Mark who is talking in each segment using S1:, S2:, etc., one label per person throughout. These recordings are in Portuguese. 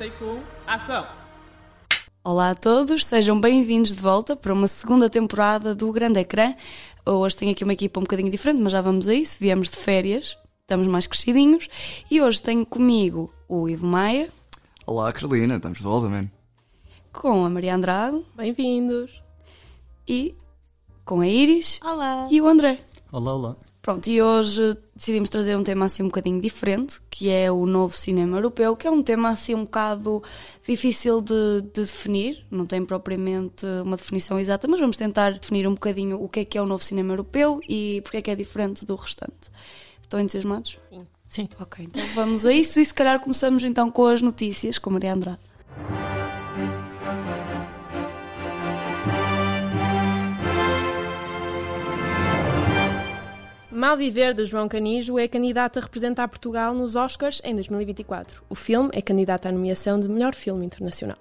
S1: Take 1, ação!
S2: Olá a todos, sejam bem-vindos de volta para uma segunda temporada do Grande Ecrã. Hoje tenho aqui uma equipa um bocadinho diferente, mas já vamos a isso. Viemos de férias, estamos mais crescidinhos. E hoje tenho comigo o Ivo Maia.
S3: Olá, Carolina, estamos de volta, man.
S2: Com a Maria Andrade.
S4: Bem-vindos.
S2: E com a Iris.
S4: Olá.
S2: E o André.
S5: Olá, olá.
S2: Pronto, e hoje decidimos trazer um tema assim um bocadinho diferente, que é o novo cinema europeu, que é um tema assim um bocado difícil de, de, definir, não tem propriamente uma definição exata, mas vamos tentar definir um bocadinho o que é que é o novo cinema europeu e porque é que é diferente do restante. Estão entusiasmados?
S4: Sim. Sim.
S2: Ok, então vamos a isso e se calhar começamos então com as notícias com Maria Andrade.
S4: Mal Viver, de João Canijo, é candidato a representar Portugal nos Oscars em 2024. O filme é candidato à nomeação de melhor filme internacional.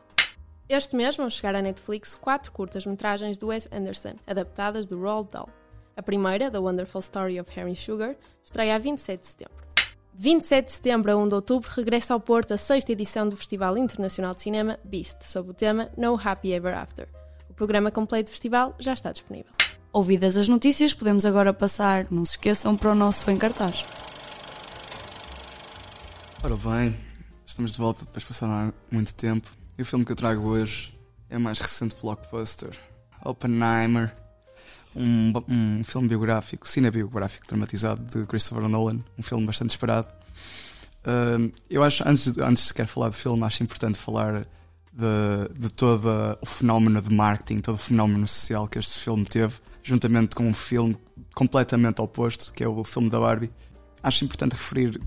S4: Este mês vão chegar à Netflix quatro curtas-metragens de Wes Anderson, adaptadas do Roald Dahl. A primeira, The Wonderful Story of Harry Sugar, estreia a 27 de setembro. De 27 de setembro a 1 de outubro regressa ao Porto a sexta edição do Festival Internacional de Cinema Beast, sob o tema No Happy Ever After. O programa completo do festival já está disponível.
S2: Ouvidas as notícias, podemos agora passar, não se esqueçam, para o nosso Em Cartaz.
S3: Ora bem, estamos de volta depois de passar muito tempo. E o filme que eu trago hoje é o mais recente blockbuster, Oppenheimer, um, um filme biográfico, cinebiográfico dramatizado de Christopher Nolan, um filme bastante esperado. Uh, eu acho, antes antes de sequer falar do filme, acho importante falar de, de todo o fenómeno de marketing, todo o fenómeno social que este filme teve juntamente com um filme completamente oposto, que é o filme da Barbie. Acho importante referir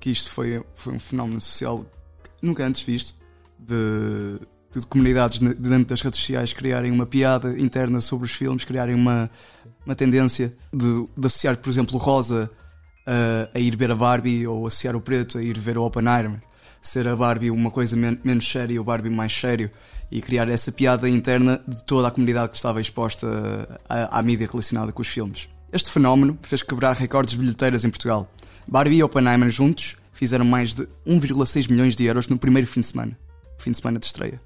S3: que isto foi, foi um fenómeno social nunca antes visto, de, de comunidades dentro das redes sociais criarem uma piada interna sobre os filmes, criarem uma, uma tendência de, de associar, por exemplo, o rosa a, a, ir ver a Barbie ou associar o preto a ir ver o Oppenheimer. Ser a Barbie uma coisa men menos séria e o Barbie mais sério e criar essa piada interna de toda a comunidade que estava exposta à, à mídia relacionada com os filmes. Este fenómeno fez quebrar recordes de bilheteiras em Portugal. Barbie e Oppenheimer juntos fizeram mais de 1,6 milhões de euros no primeiro fim de semana, fim de semana de estreia.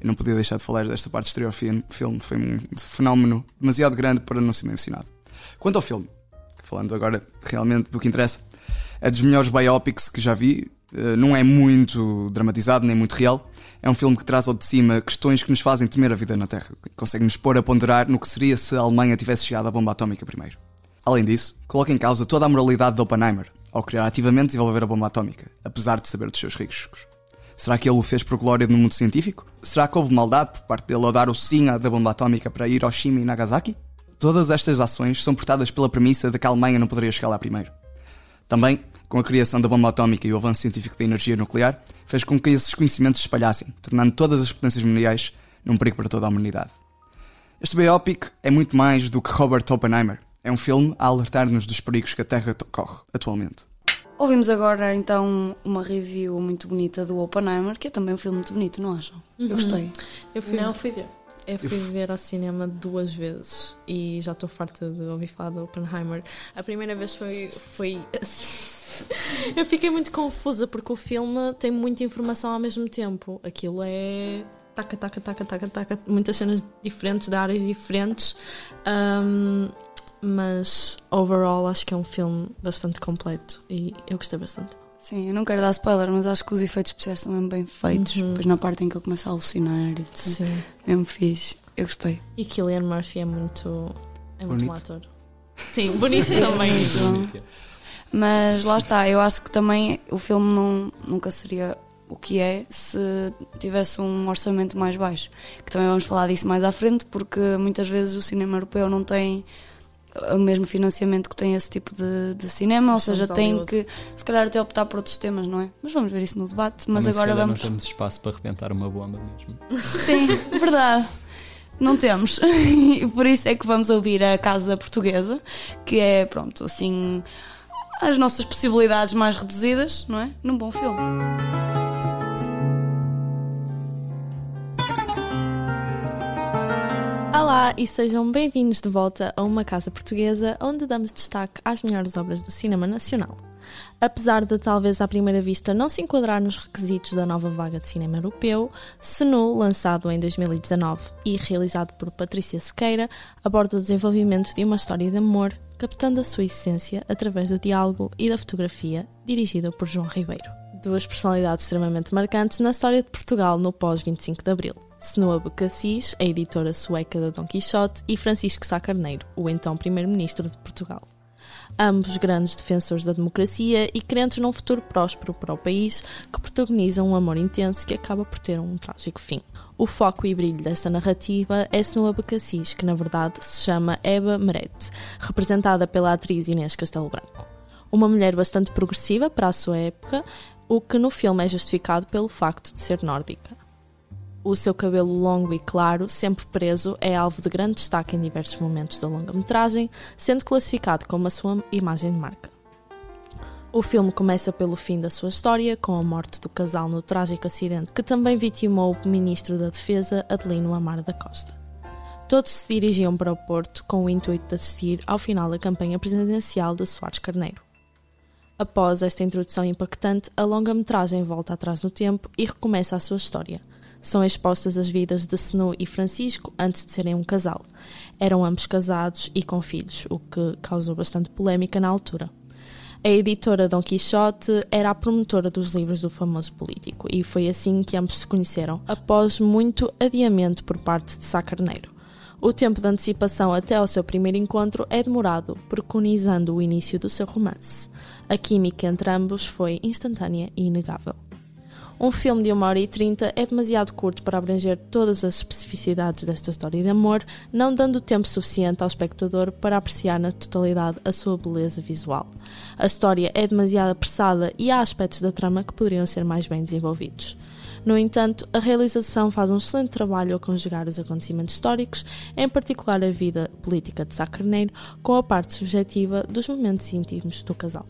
S3: Eu não podia deixar de falar desta parte exterior do filme, foi um fenómeno demasiado grande para não ser mencionado. Quanto ao filme, falando agora realmente do que interessa, é dos melhores biopics que já vi, não é muito dramatizado nem muito real, é um filme que traz ao de cima questões que nos fazem temer a vida na Terra. Consegue-nos pôr a ponderar no que seria se a Alemanha tivesse chegado à bomba atómica primeiro. Além disso, coloca em causa toda a moralidade de Oppenheimer, ao querer ativamente desenvolver a bomba atómica, apesar de saber dos seus riscos. Será que ele o fez por glória no mundo científico? Será que houve maldade por parte dele ao dar o sim à da bomba atómica para Hiroshima e Nagasaki? Todas estas ações são portadas pela premissa de que a Alemanha não poderia chegar lá primeiro. Também com a criação da bomba atómica e o avanço científico da energia nuclear, fez com que esses conhecimentos se espalhassem, tornando todas as potências mundiais num perigo para toda a humanidade. Este biopic é muito mais do que Robert Oppenheimer. É um filme a alertar-nos dos perigos que a Terra corre atualmente.
S2: Ouvimos agora então uma review muito bonita do Oppenheimer, que é também um filme muito bonito, não acham?
S4: Uhum.
S2: Eu gostei.
S4: Eu fui, não, fui ver.
S6: Eu fui ver ao cinema duas vezes e já estou farta de ouvir falar do Oppenheimer. A primeira vez foi, foi eu fiquei muito confusa porque o filme tem muita informação ao mesmo tempo. Aquilo é taca, taca, taca, taca, taca, muitas cenas diferentes, de áreas diferentes. Um, mas overall acho que é um filme bastante completo e eu gostei bastante.
S2: Sim, eu não quero dar spoiler, mas acho que os efeitos especiais são mesmo bem feitos. Uhum. Depois na parte em que ele começa a alucinar e tudo. Sim. Mesmo fixe. Eu gostei.
S6: E Killian Murphy é muito. É muito
S3: bonito.
S6: um ator. Sim, bonito também.
S2: muito mas lá está, eu acho que também o filme não, nunca seria o que é se tivesse um orçamento mais baixo. Que também vamos falar disso mais à frente, porque muitas vezes o cinema europeu não tem o mesmo financiamento que tem esse tipo de, de cinema, ou seja, tem que se calhar até optar por outros temas, não é? Mas vamos ver isso no debate. Mas
S5: Também,
S2: agora vamos.
S5: Não temos espaço para arrebentar uma bomba mesmo.
S2: Sim, verdade. Não temos. E por isso é que vamos ouvir a Casa Portuguesa, que é, pronto, assim as nossas possibilidades mais reduzidas, não é? Num bom filme.
S6: Olá e sejam bem-vindos de volta a uma casa portuguesa onde damos destaque às melhores obras do cinema nacional. Apesar de talvez à primeira vista não se enquadrar nos requisitos da nova vaga de cinema europeu, Senu, lançado em 2019 e realizado por Patrícia Sequeira, aborda o desenvolvimento de uma história de amor, captando a sua essência através do diálogo e da fotografia, dirigida por João Ribeiro. Duas personalidades extremamente marcantes na história de Portugal no pós-25 de Abril. Senoa Becassis, a editora sueca da Dom Quixote, e Francisco Sá Carneiro, o então Primeiro-Ministro de Portugal ambos grandes defensores da democracia e crentes num futuro próspero para o país, que protagonizam um amor intenso que acaba por ter um trágico fim. O foco e brilho desta narrativa é Senua Becassis, que na verdade se chama Eva Meret, representada pela atriz Inês Castelo Branco. Uma mulher bastante progressiva para a sua época, o que no filme é justificado pelo facto de ser nórdica. O seu cabelo longo e claro, sempre preso, é alvo de grande destaque em diversos momentos da longa-metragem, sendo classificado como a sua imagem de marca. O filme começa pelo fim da sua história, com a morte do casal no trágico acidente que também vitimou o ministro da Defesa, Adelino Amar da Costa. Todos se dirigiam para o Porto com o intuito de assistir ao final da campanha presidencial de Soares Carneiro. Após esta introdução impactante, a longa-metragem volta atrás no tempo e recomeça a sua história – são expostas as vidas de Snow e Francisco antes de serem um casal. Eram ambos casados e com filhos, o que causou bastante polémica na altura. A editora Dom Quixote era a promotora dos livros do famoso político e foi assim que ambos se conheceram, após muito adiamento por parte de Sá Carneiro. O tempo de antecipação até ao seu primeiro encontro é demorado, preconizando o início do seu romance. A química entre ambos foi instantânea e inegável. Um filme de 1 hora e 30 é demasiado curto para abranger todas as especificidades desta história de amor, não dando tempo suficiente ao espectador para apreciar na totalidade a sua beleza visual. A história é demasiado apressada e há aspectos da trama que poderiam ser mais bem desenvolvidos. No entanto, a realização faz um excelente trabalho a conjugar os acontecimentos históricos, em particular a vida política de Sá Carneiro, com a parte subjetiva dos momentos íntimos do casal.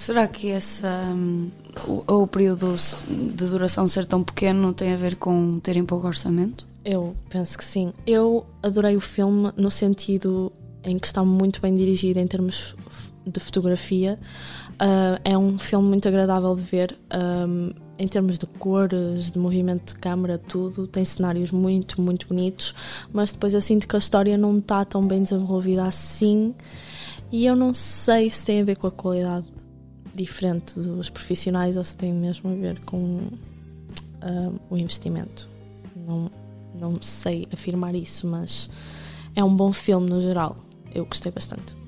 S2: Será que essa, um, o, o período de duração ser tão pequeno tem a ver com terem pouco orçamento?
S6: Eu penso que sim. Eu adorei o filme no sentido em que está muito bem dirigido em termos de fotografia. Uh, é um filme muito agradável de ver. Um, em termos de cores, de movimento de câmera, tudo. Tem cenários muito, muito bonitos. Mas depois eu sinto que a história não está tão bem desenvolvida assim. E eu não sei se tem a ver com a qualidade diferente dos profissionais ou se tem mesmo a ver com uh, o investimento. Não, não sei afirmar isso, mas é um bom filme no geral. Eu gostei bastante.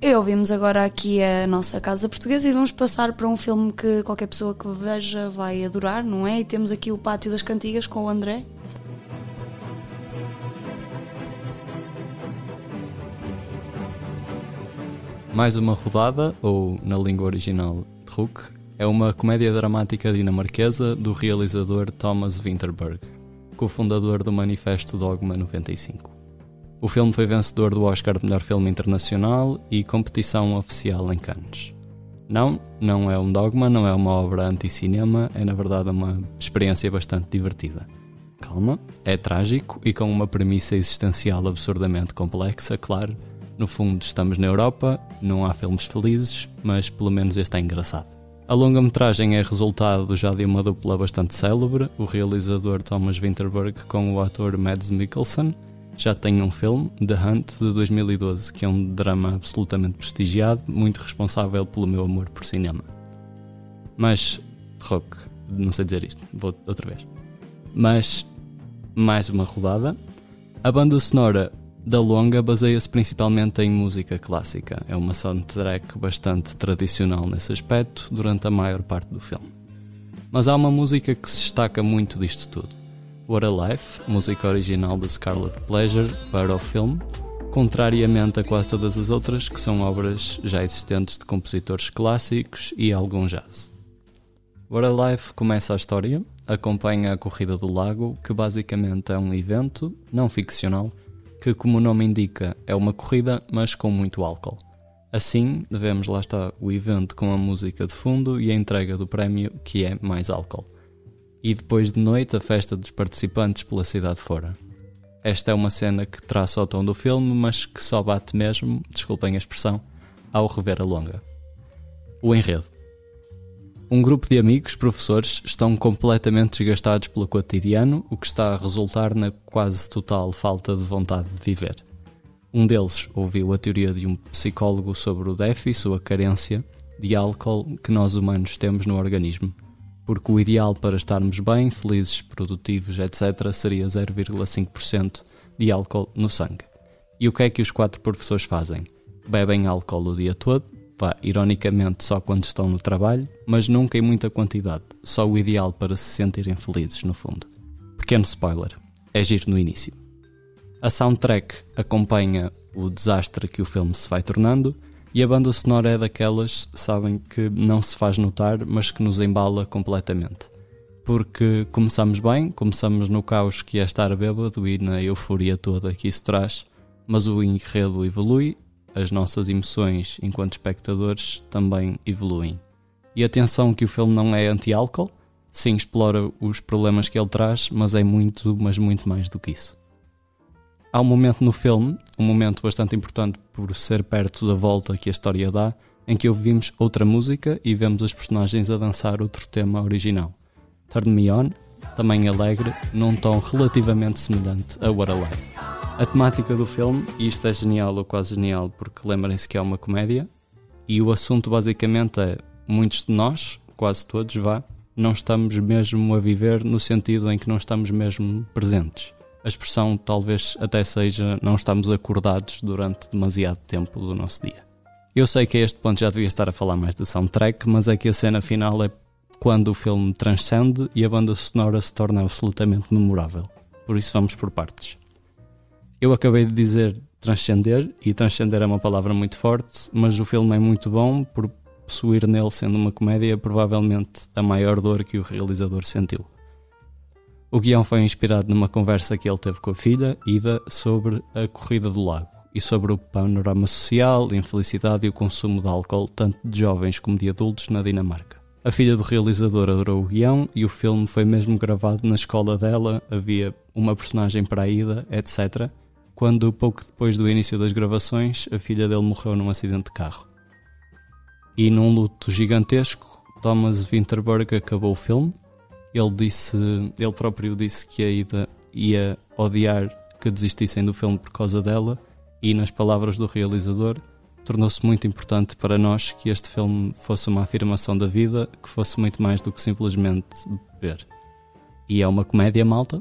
S2: E ouvimos agora aqui a nossa Casa Portuguesa e vamos passar para um filme que qualquer pessoa que veja vai adorar, não é? E temos aqui o Pátio das Cantigas com o André.
S5: Mais uma rodada, ou na língua original Druk, é uma comédia dramática dinamarquesa do realizador Thomas Winterberg, cofundador do Manifesto Dogma 95. O filme foi vencedor do Oscar de Melhor Filme Internacional e competição oficial em Cannes. Não, não é um dogma, não é uma obra anti-cinema, é na verdade uma experiência bastante divertida. Calma, é trágico e com uma premissa existencial absurdamente complexa, claro, no fundo, estamos na Europa, não há filmes felizes, mas pelo menos este é engraçado. A longa-metragem é resultado já de uma dupla bastante célebre, o realizador Thomas Winterberg com o ator Mads Mikkelsen. Já tem um filme, The Hunt, de 2012, que é um drama absolutamente prestigiado, muito responsável pelo meu amor por cinema. Mas, rock, não sei dizer isto, vou outra vez. Mas, mais uma rodada. A banda sonora da longa baseia-se principalmente em música clássica. É uma soundtrack bastante tradicional nesse aspecto durante a maior parte do filme. Mas há uma música que se destaca muito disto tudo. What a Life, música original de Scarlet Pleasure para o filme, contrariamente a quase todas as outras, que são obras já existentes de compositores clássicos e algum jazz. What a Life começa a história, acompanha a Corrida do Lago, que basicamente é um evento não ficcional que, como o nome indica, é uma corrida, mas com muito álcool. Assim, devemos lá estar o evento com a música de fundo e a entrega do prémio, que é mais álcool. E depois de noite, a festa dos participantes pela cidade fora. Esta é uma cena que traça o tom do filme, mas que só bate mesmo, desculpem a expressão, ao rever a longa. O enredo. Um grupo de amigos, professores, estão completamente desgastados pelo cotidiano, o que está a resultar na quase total falta de vontade de viver. Um deles ouviu a teoria de um psicólogo sobre o déficit ou a carência de álcool que nós humanos temos no organismo, porque o ideal para estarmos bem, felizes, produtivos, etc., seria 0,5% de álcool no sangue. E o que é que os quatro professores fazem? Bebem álcool o dia todo, pá, ironicamente só quando estão no trabalho, mas nunca em muita quantidade, só o ideal para se sentirem felizes, no fundo. Pequeno spoiler, é giro no início. A soundtrack acompanha o desastre que o filme se vai tornando e a banda sonora é daquelas, sabem, que não se faz notar, mas que nos embala completamente. Porque começamos bem, começamos no caos que é estar bêbado e na euforia toda que isso traz, mas o enredo evolui, as nossas emoções enquanto espectadores também evoluem. E atenção que o filme não é anti-álcool, sim explora os problemas que ele traz, mas é muito, mas muito mais do que isso. Há um momento no filme, um momento bastante importante por ser perto da volta que a história dá, em que ouvimos outra música e vemos os personagens a dançar outro tema original. Turn Me On, também alegre, num tom relativamente semelhante a What a Life. A temática do filme, e isto é genial ou quase genial porque lembrem-se que é uma comédia, e o assunto basicamente é: muitos de nós, quase todos, vá, não estamos mesmo a viver no sentido em que não estamos mesmo presentes a expressão talvez até seja não estamos acordados durante demasiado tempo do nosso dia. Eu sei que a este ponto já devia estar a falar mais de soundtrack, mas é que a cena final é quando o filme transcende e a banda sonora se torna absolutamente memorável. Por isso vamos por partes. Eu acabei de dizer transcender, e transcender é uma palavra muito forte, mas o filme é muito bom por possuir nele, sendo uma comédia, provavelmente a maior dor que o realizador sentiu. O guião foi inspirado numa conversa que ele teve com a filha, Ida, sobre a corrida do lago e sobre o panorama social, infelicidade e o consumo de álcool, tanto de jovens como de adultos, na Dinamarca. A filha do realizador adorou o guião e o filme foi mesmo gravado na escola dela, havia uma personagem para a Ida, etc. Quando, pouco depois do início das gravações, a filha dele morreu num acidente de carro. E num luto gigantesco, Thomas Winterberg acabou o filme ele disse, ele próprio disse que a Ida ia odiar que desistissem do filme por causa dela e nas palavras do realizador tornou-se muito importante para nós que este filme fosse uma afirmação da vida, que fosse muito mais do que simplesmente beber. E é uma comédia malta,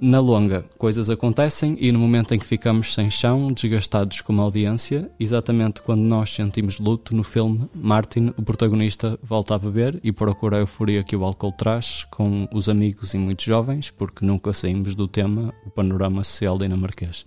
S5: na longa, coisas acontecem e no momento em que ficamos sem chão, desgastados como audiência, exatamente quando nós sentimos luto no filme, Martin, o protagonista, volta a beber e procura a euforia que o álcool traz com os amigos e muitos jovens, porque nunca saímos do tema, o panorama social dinamarquês.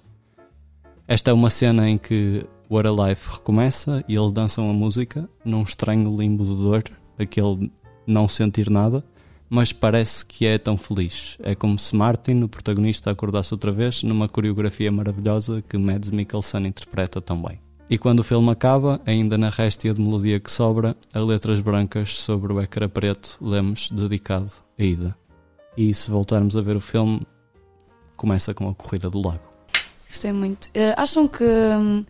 S5: Esta é uma cena em que What a Life recomeça e eles dançam a música num estranho limbo de dor, aquele não sentir nada mas parece que é tão feliz. É como se Martin, o protagonista, acordasse outra vez numa coreografia maravilhosa que Mads Mikkelsen interpreta tão bem. E quando o filme acaba, ainda na réstia de melodia que sobra, a letras brancas sobre o ecrã preto lemos dedicado a Ida. E se voltarmos a ver o filme, começa com a corrida do lago.
S2: Gostei muito. Uh, acham que hum,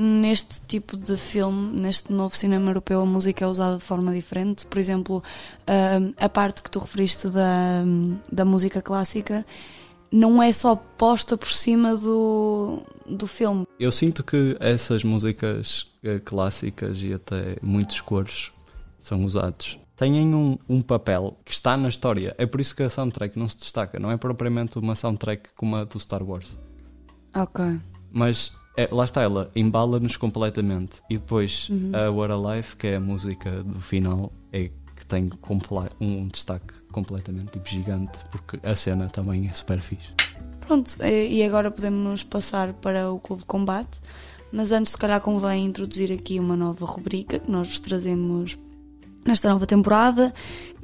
S2: neste tipo de filme, neste novo cinema europeu, a música é usada de forma diferente. Por exemplo, a parte que tu referiste da, da música clássica não é só posta por cima do, do filme.
S5: Eu sinto que essas músicas eh, clássicas e até muitos cores são usados. Têm um, um papel que está na história. É por isso que a soundtrack não se destaca. Não é propriamente uma soundtrack como a do Star Wars.
S2: Ok.
S5: Mas é, lá está ela, embala-nos completamente. E depois uhum. a What a Life, que é a música do final, é que tem um destaque completamente tipo, gigante, porque a cena também é super fixe.
S2: Pronto, e agora podemos passar para o Clube de Combate, mas antes, se calhar, convém introduzir aqui uma nova rubrica que nós vos trazemos nesta nova temporada,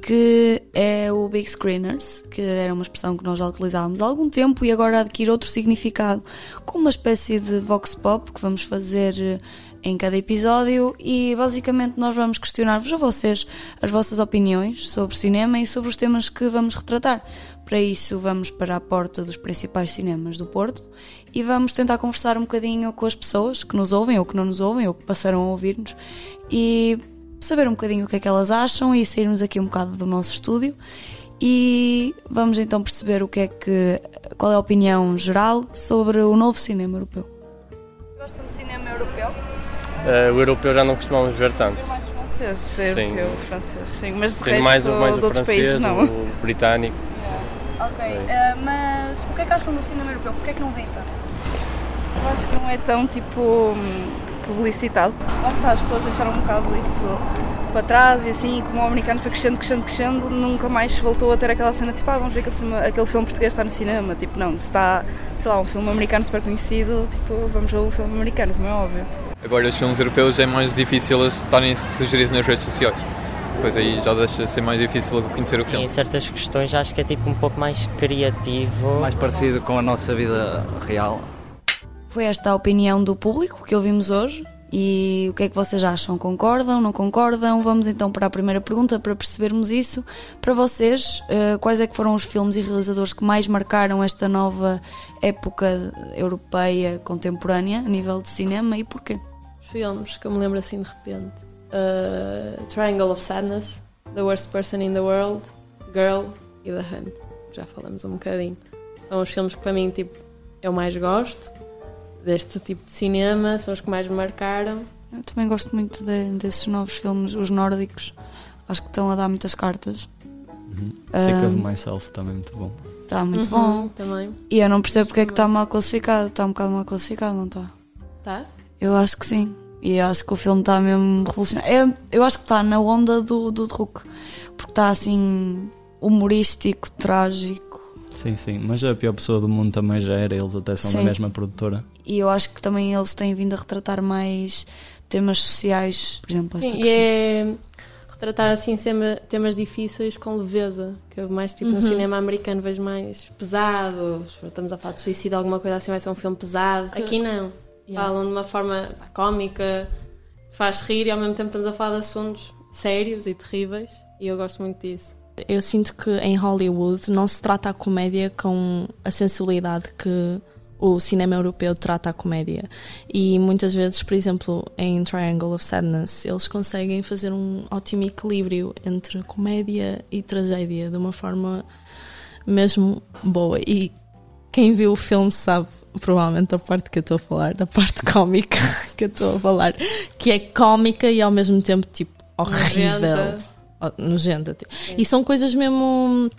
S2: que é o Big Screeners, que era uma expressão que nós já utilizávamos há algum tempo e agora adquire outro significado, com uma espécie de vox pop que vamos fazer eh, em cada episódio e basicamente nós vamos questionar-vos a vocês as vossas opiniões sobre cinema e sobre os temas que vamos retratar. Para isso, vamos para a porta dos principais cinemas do Porto e vamos tentar conversar um bocadinho com as pessoas que nos ouvem ou que não nos ouvem ou que passaram a ouvir-nos e saber um bocadinho o que é que elas acham e sairmos aqui um bocado do nosso estúdio. E vamos então perceber o que é que, qual é a opinião geral sobre o novo cinema europeu.
S1: Gostam de cinema europeu?
S7: Uh, o europeu já não costumamos ver tanto.
S1: Mais francês,
S7: Sim.
S1: europeu, francês, sim. Mas de
S7: Sim,
S1: resto
S7: mais, o- mais
S1: de
S7: o
S1: outros
S7: francês,
S1: países não.
S7: o britânico.
S1: Ok, eh, mas o que é que acham do cinema europeu? Porquê é que não vem tanto? Eu acho que não é tão tipo publicitado. Lá está, as pessoas deixaram um bocado isso para trás e assim, e como o americano foi crescendo, crescendo, crescendo, nunca mais voltou a ter aquela cena tipo, ah, vamos ver aquele, cinema- aquele filme português está no cinema. Tipo, não, se está, sei lá, um filme americano super conhecido, tipo, vamos ver o filme americano, como é óbvio.
S8: Agora, os filmes europeus é mais difícil eles estarem sugeridos nas redes sociais. Depois aí já deixa de ser mais difícil conhecer o
S9: E
S8: filme.
S9: em certas questões acho que é tipo um pouco mais criativo.
S10: mais parecido com a nossa vida real.
S2: Foi esta a opinião do público que ouvimos hoje. E o que é que vocês acham? Concordam? Não concordam? Vamos então para a primeira pergunta para percebermos isso. Para vocês, eh, quais é que foram os filmes e realizadores que mais marcaram esta nova época europeia contemporânea a nível de cinema e porquê?
S4: Filmes que eu me lembro assim de repente: Uh, Triangle of Sadness, The Worst Person in the World, Girl e The Hunt. Já falamos um bocadinho. São os filmes que para mim tipo, eu mais gosto deste tipo de cinema, são os que mais me marcaram.
S2: Eu também gosto muito de- desses novos filmes, os nórdicos. Acho que estão a dar muitas cartas.
S5: Sick of
S2: Ah.
S5: Myself também é muito bom.
S2: Está muito
S4: Uhum,
S2: bom.
S4: Também.
S2: E eu não percebo porque é que está mal classificado. Está um bocado mal classificado, não está?
S4: Tá?
S2: Eu acho que sim. E eu acho que o filme está mesmo revolucionário. Eu, eu acho que está na onda do, do Hulk. Porque está assim humorístico, trágico.
S5: Sim, sim. Mas a pior pessoa do mundo também já era, eles até são da
S2: Sim.
S5: mesma produtora.
S2: E eu acho que também eles têm vindo a retratar mais temas sociais. Por exemplo, esta
S4: Sim, e
S2: questão.
S4: é retratar assim tema- temas difíceis com leveza. Que eu mais tipo no cinema americano vejo mais pesado. Estamos a falar de suicídio, alguma coisa assim, vai ser um filme pesado. Aqui não.
S6: Yeah.
S4: Falam de uma forma pá, cómica, faz rir e ao mesmo tempo estamos a falar de assuntos sérios e terríveis. E eu gosto muito disso.
S6: Eu sinto que em Hollywood não se trata a comédia com a sensibilidade que o cinema europeu trata a comédia. E muitas vezes, por exemplo, em Triangle of Sadness, eles conseguem fazer um ótimo equilíbrio entre comédia e tragédia de uma forma mesmo boa. E quem viu o filme sabe provavelmente a parte que eu estou a falar, da parte cómica que eu estou a falar, que é cómica e ao mesmo tempo tipo horrível
S4: Nojenta.
S6: Nojenta. tipo. E são coisas mesmo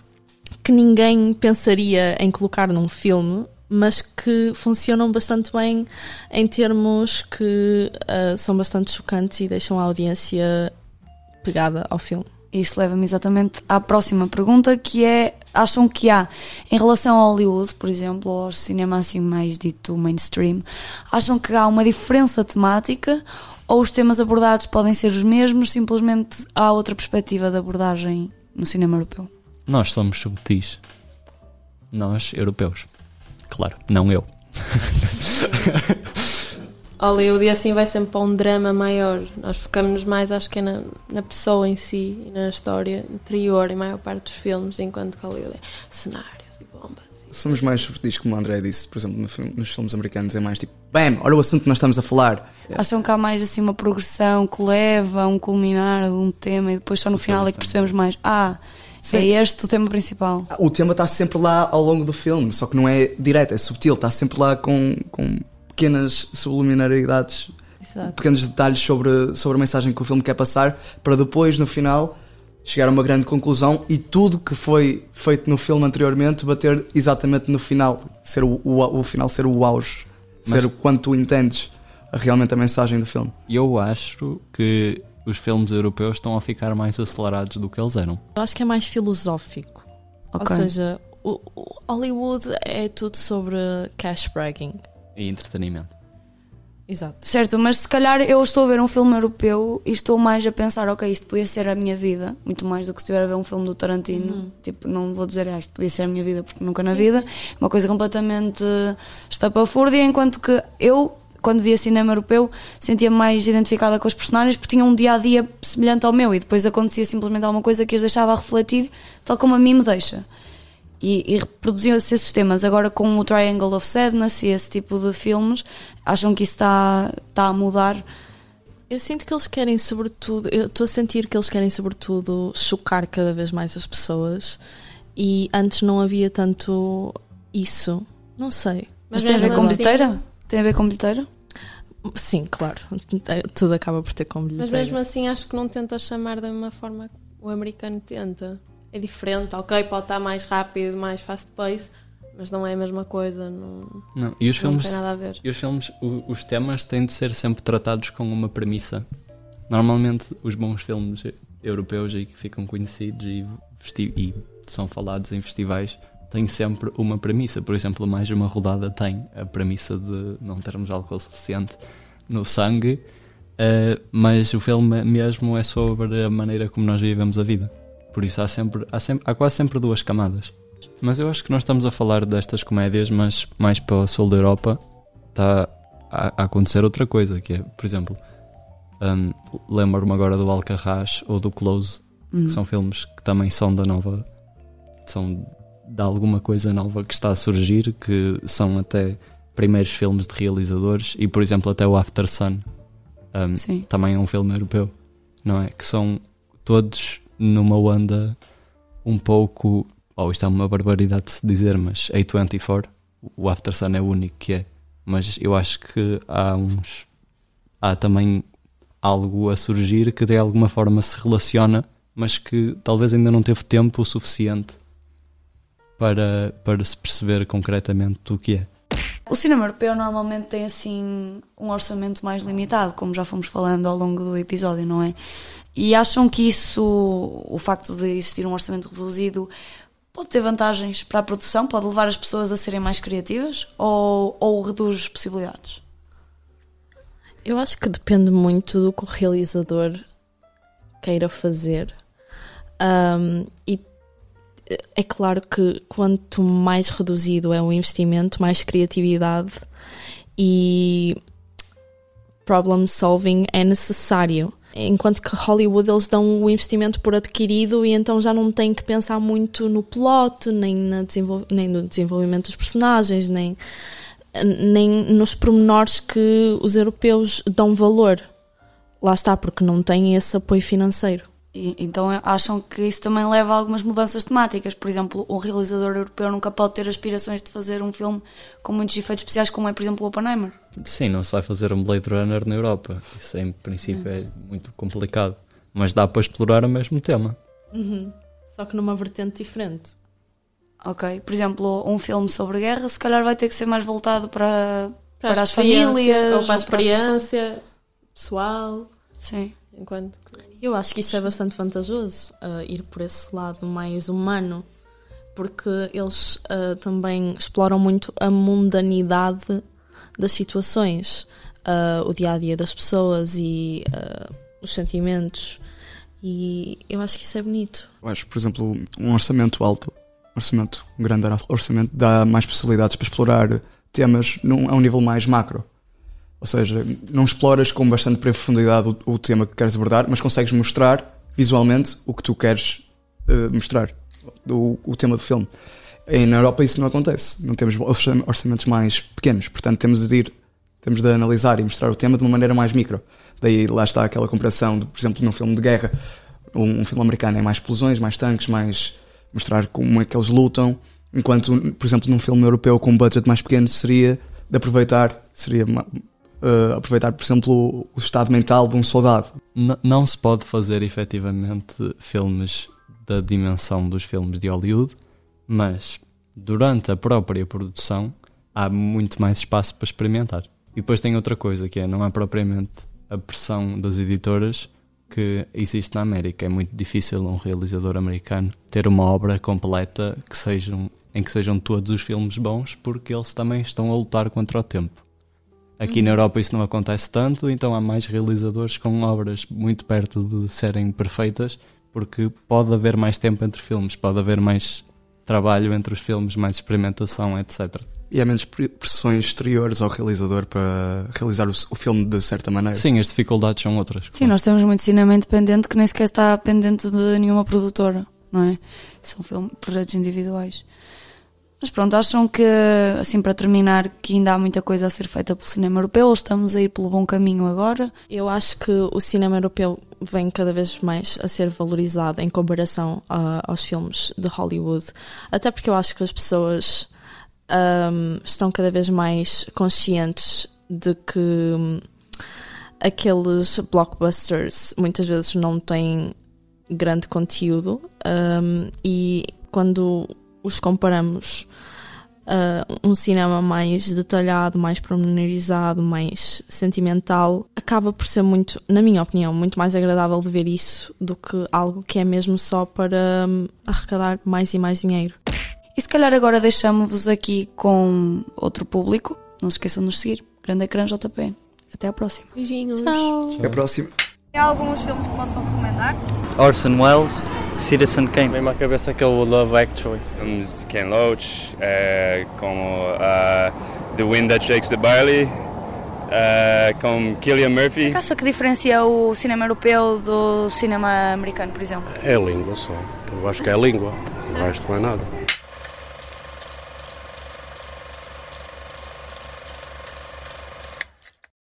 S6: que ninguém pensaria em colocar num filme, mas que funcionam bastante bem em termos que ah, são bastante chocantes e deixam a audiência pegada ao filme.
S2: Isso leva-me exatamente à próxima pergunta, que é: acham que há, em relação ao Hollywood, por exemplo, ou ao cinema assim mais dito mainstream, acham que há uma diferença temática ou os temas abordados podem ser os mesmos, simplesmente há outra perspectiva de abordagem no cinema europeu?
S5: Nós somos subtis. Nós, europeus. Claro, não eu.
S4: Hollywood e assim vai sempre para um drama maior. Nós focamos mais, acho que é na, na pessoa em si e na história interior, em maior parte dos filmes, enquanto que Hollywood é e bombas.
S3: Somos mais subtis, como o André disse, por exemplo, nos filmes americanos é mais tipo, bam, olha o assunto que nós estamos a falar.
S2: Acham que há mais assim uma progressão que leva a um culminar de um tema e depois só no
S5: Sim,
S2: final é que percebemos mais: ah,
S3: Sim.
S2: é este o tema principal.
S3: O tema está sempre lá ao longo do filme, só que não é direto, é subtil, está sempre lá com, com pequenas subliminaridades,
S6: Exato.
S3: pequenos detalhes sobre, sobre a mensagem que o filme quer passar, para depois, no final, chegar a uma grande conclusão e tudo que foi feito no filme anteriormente bater exatamente no final, ser o, o, o final ser o auge,
S5: Mas-
S3: ser o quanto tu entendes realmente a mensagem do filme.
S5: E eu acho que os filmes europeus estão a ficar mais acelerados do que eles eram.
S6: Eu acho que é mais filosófico.
S2: Ok.
S6: Ou seja, o, o Hollywood é tudo sobre cash bragging.
S5: E entretenimento.
S6: Exato.
S2: Certo, mas se calhar eu estou a ver um filme europeu e estou mais a pensar, ok, isto podia ser a minha vida, muito mais do que se estiver a ver um filme do Tarantino. Tipo, não vou dizer, ah, isto podia ser a minha vida, porque nunca na vida. É Uma coisa completamente estapafúrdia, enquanto que eu, quando via cinema europeu, sentia mais identificada com os personagens porque tinha um dia a dia semelhante ao meu e depois acontecia simplesmente alguma coisa que os deixava a refletir, tal como a mim me deixa. E, e reproduziam-se esses temas. Agora, com o Triangle of Sadness e esse tipo de filmes, acham que isso está, está a mudar
S6: Eu sinto que eles querem, sobretudo, eu estou a sentir que eles querem, sobretudo, chocar cada vez mais as pessoas e antes não havia tanto isso. Não sei.
S2: Mas, tem a ver com
S4: assim-
S2: bilheteira? Tem a ver com bilheteira?
S6: Sim, claro. Tudo acaba por ter com
S4: Mas
S6: bilheteira.
S4: mesmo assim acho que não tenta chamar da mesma forma que o americano tenta. É diferente, ok, pode estar mais rápido, mais fast pace, mas não é a mesma coisa. Não,
S5: Não, e os
S4: não
S5: filmes,
S4: tem nada a ver.
S5: e os filmes, o- os temas têm de ser sempre tratados com uma premissa. Normalmente os bons filmes europeus aí que ficam conhecidos e, e são falados em festivais têm sempre uma premissa. Por exemplo, mais uma rodada tem a premissa de não termos álcool suficiente no sangue, eh, mas o filme mesmo é sobre a maneira como nós vivemos a vida. Por isso há sempre, há sempre há quase sempre duas camadas. Mas eu acho que nós estamos a falar destas comédias, mas mais para o sul da Europa está a, a acontecer outra coisa, que é, por exemplo, hum, lembro-me agora do Alcarrás ou do Close,
S2: Uhum.
S5: que são filmes que também são da nova, são de alguma coisa nova que está a surgir, que são até primeiros filmes de realizadores, e por exemplo até o After Sun,
S2: Sim.
S5: também é um filme europeu, não é? Que são todos numa onda um pouco. Oh, isto é uma barbaridade de se dizer, mas A24, o After Sun é o único que é. Mas eu acho que há uns. Há também algo a surgir que de alguma forma se relaciona, mas que talvez ainda não teve tempo o suficiente para, para se perceber concretamente do que é.
S2: O cinema europeu normalmente tem assim um orçamento mais limitado, como já fomos falando ao longo do episódio, não é? E acham que isso, o facto de existir um orçamento reduzido, pode ter vantagens para a produção? Pode levar as pessoas a serem mais criativas? Ou, ou reduz possibilidades?
S6: Eu acho que depende muito do que o realizador queira fazer. Um, e é claro que quanto mais reduzido é o investimento, mais criatividade e problem solving é necessário. Enquanto que Hollywood eles dão o investimento por adquirido e então já não tem que pensar muito no plot, nem, nem no desenvolvimento dos personagens, nem, nem nos pormenores que os europeus dão valor. Lá está, porque não têm esse apoio financeiro.
S2: E, então acham que isso também leva a algumas mudanças temáticas. Por exemplo, um realizador europeu nunca pode ter aspirações de fazer um filme com muitos efeitos especiais, como é, por exemplo, o Oppenheimer.
S5: Sim, não se vai fazer um Blade Runner na Europa. Isso em princípio é muito complicado. Mas dá para explorar o mesmo tema.
S6: Só que numa vertente diferente.
S2: Ok, por exemplo, um filme sobre guerra, se calhar vai ter que ser mais voltado para,
S4: Para,
S2: para,
S4: a
S2: as famílias
S4: ou para a experiência pessoal.
S2: Sim.
S4: Enquanto
S6: Eu acho que isso é bastante vantajoso, uh, ir por esse lado mais humano, porque eles uh, também exploram muito a mundanidade das situações, uh, o dia a dia das pessoas e uh, os sentimentos. E eu acho que isso é bonito.
S3: Eu acho, por exemplo, um orçamento alto, orçamento, um grande orçamento, dá mais possibilidades para explorar temas num, a um nível mais macro. Ou seja, não exploras com bastante profundidade o, o tema que queres abordar, mas consegues mostrar visualmente o que tu queres eh, mostrar, o, o tema do filme. E na Europa isso não acontece. Não temos orçam- orçamentos mais pequenos, portanto temos de ir, temos de analisar e mostrar o tema de uma maneira mais micro. Daí lá está aquela comparação, de, por exemplo, num filme de guerra, um, um filme americano é mais explosões, mais tanques, mais mostrar como é que eles lutam, enquanto, por exemplo, num filme europeu com um budget mais pequeno seria de aproveitar, seria eh, aproveitar, por exemplo, o, estado mental de um soldado.
S5: N- não se pode fazer efetivamente filmes da dimensão dos filmes de Hollywood, mas durante a própria produção há muito mais espaço para experimentar. E depois tem outra coisa que é não há propriamente a pressão das editoras que existe na América. É muito difícil um realizador americano ter uma obra completa que sejam, em que sejam todos os filmes bons, porque eles também estão a lutar contra o tempo. Aqui na Europa isso não acontece tanto, então há mais realizadores com obras muito perto de serem perfeitas, porque pode haver mais tempo entre filmes, pode haver mais trabalho entre os filmes, mais experimentação, etc.
S3: E há menos pre- pressões exteriores ao realizador para realizar o, filme de certa maneira.
S5: Sim, as dificuldades são outras.
S2: Sim, nós temos muito cinema independente que nem sequer está pendente de nenhuma produtora, não é? São filme, projetos individuais. Mas pronto, acham que, assim para terminar, que ainda há muita coisa a ser feita pelo cinema europeu ou estamos a ir pelo bom caminho agora?
S6: Eu acho que o cinema europeu vem cada vez mais a ser valorizado em comparação a, aos filmes de Hollywood. Até porque eu acho que as pessoas um, estão cada vez mais conscientes de que hum, aqueles blockbusters muitas vezes não têm grande conteúdo um, e quando os comparamos a um cinema mais detalhado, mais pormenorizado, mais sentimental, acaba por ser muito, na minha opinião, muito mais agradável de ver isso do que algo que é mesmo só para hum, arrecadar mais e mais dinheiro.
S2: E se calhar agora deixamos-vos aqui com outro público. Não se esqueçam de nos seguir. Grande Ecrã JPN. Até à próxima.
S4: Beijinhos.
S6: Tchau.
S3: Até a próxima.
S1: Há alguns filmes que possam recomendar?
S10: Orson Welles, Citizen Kane.
S7: Vem-me à cabeça aquele Love Actually.
S11: filmes de Ken Loach, eh, como ah, The Wind That Shakes the Barley, ah, com Killian Murphy.
S1: O que acha que diferencia o cinema europeu do cinema americano, por exemplo?
S12: É a língua só. Eu acho que é a língua. Não acho que não é nada.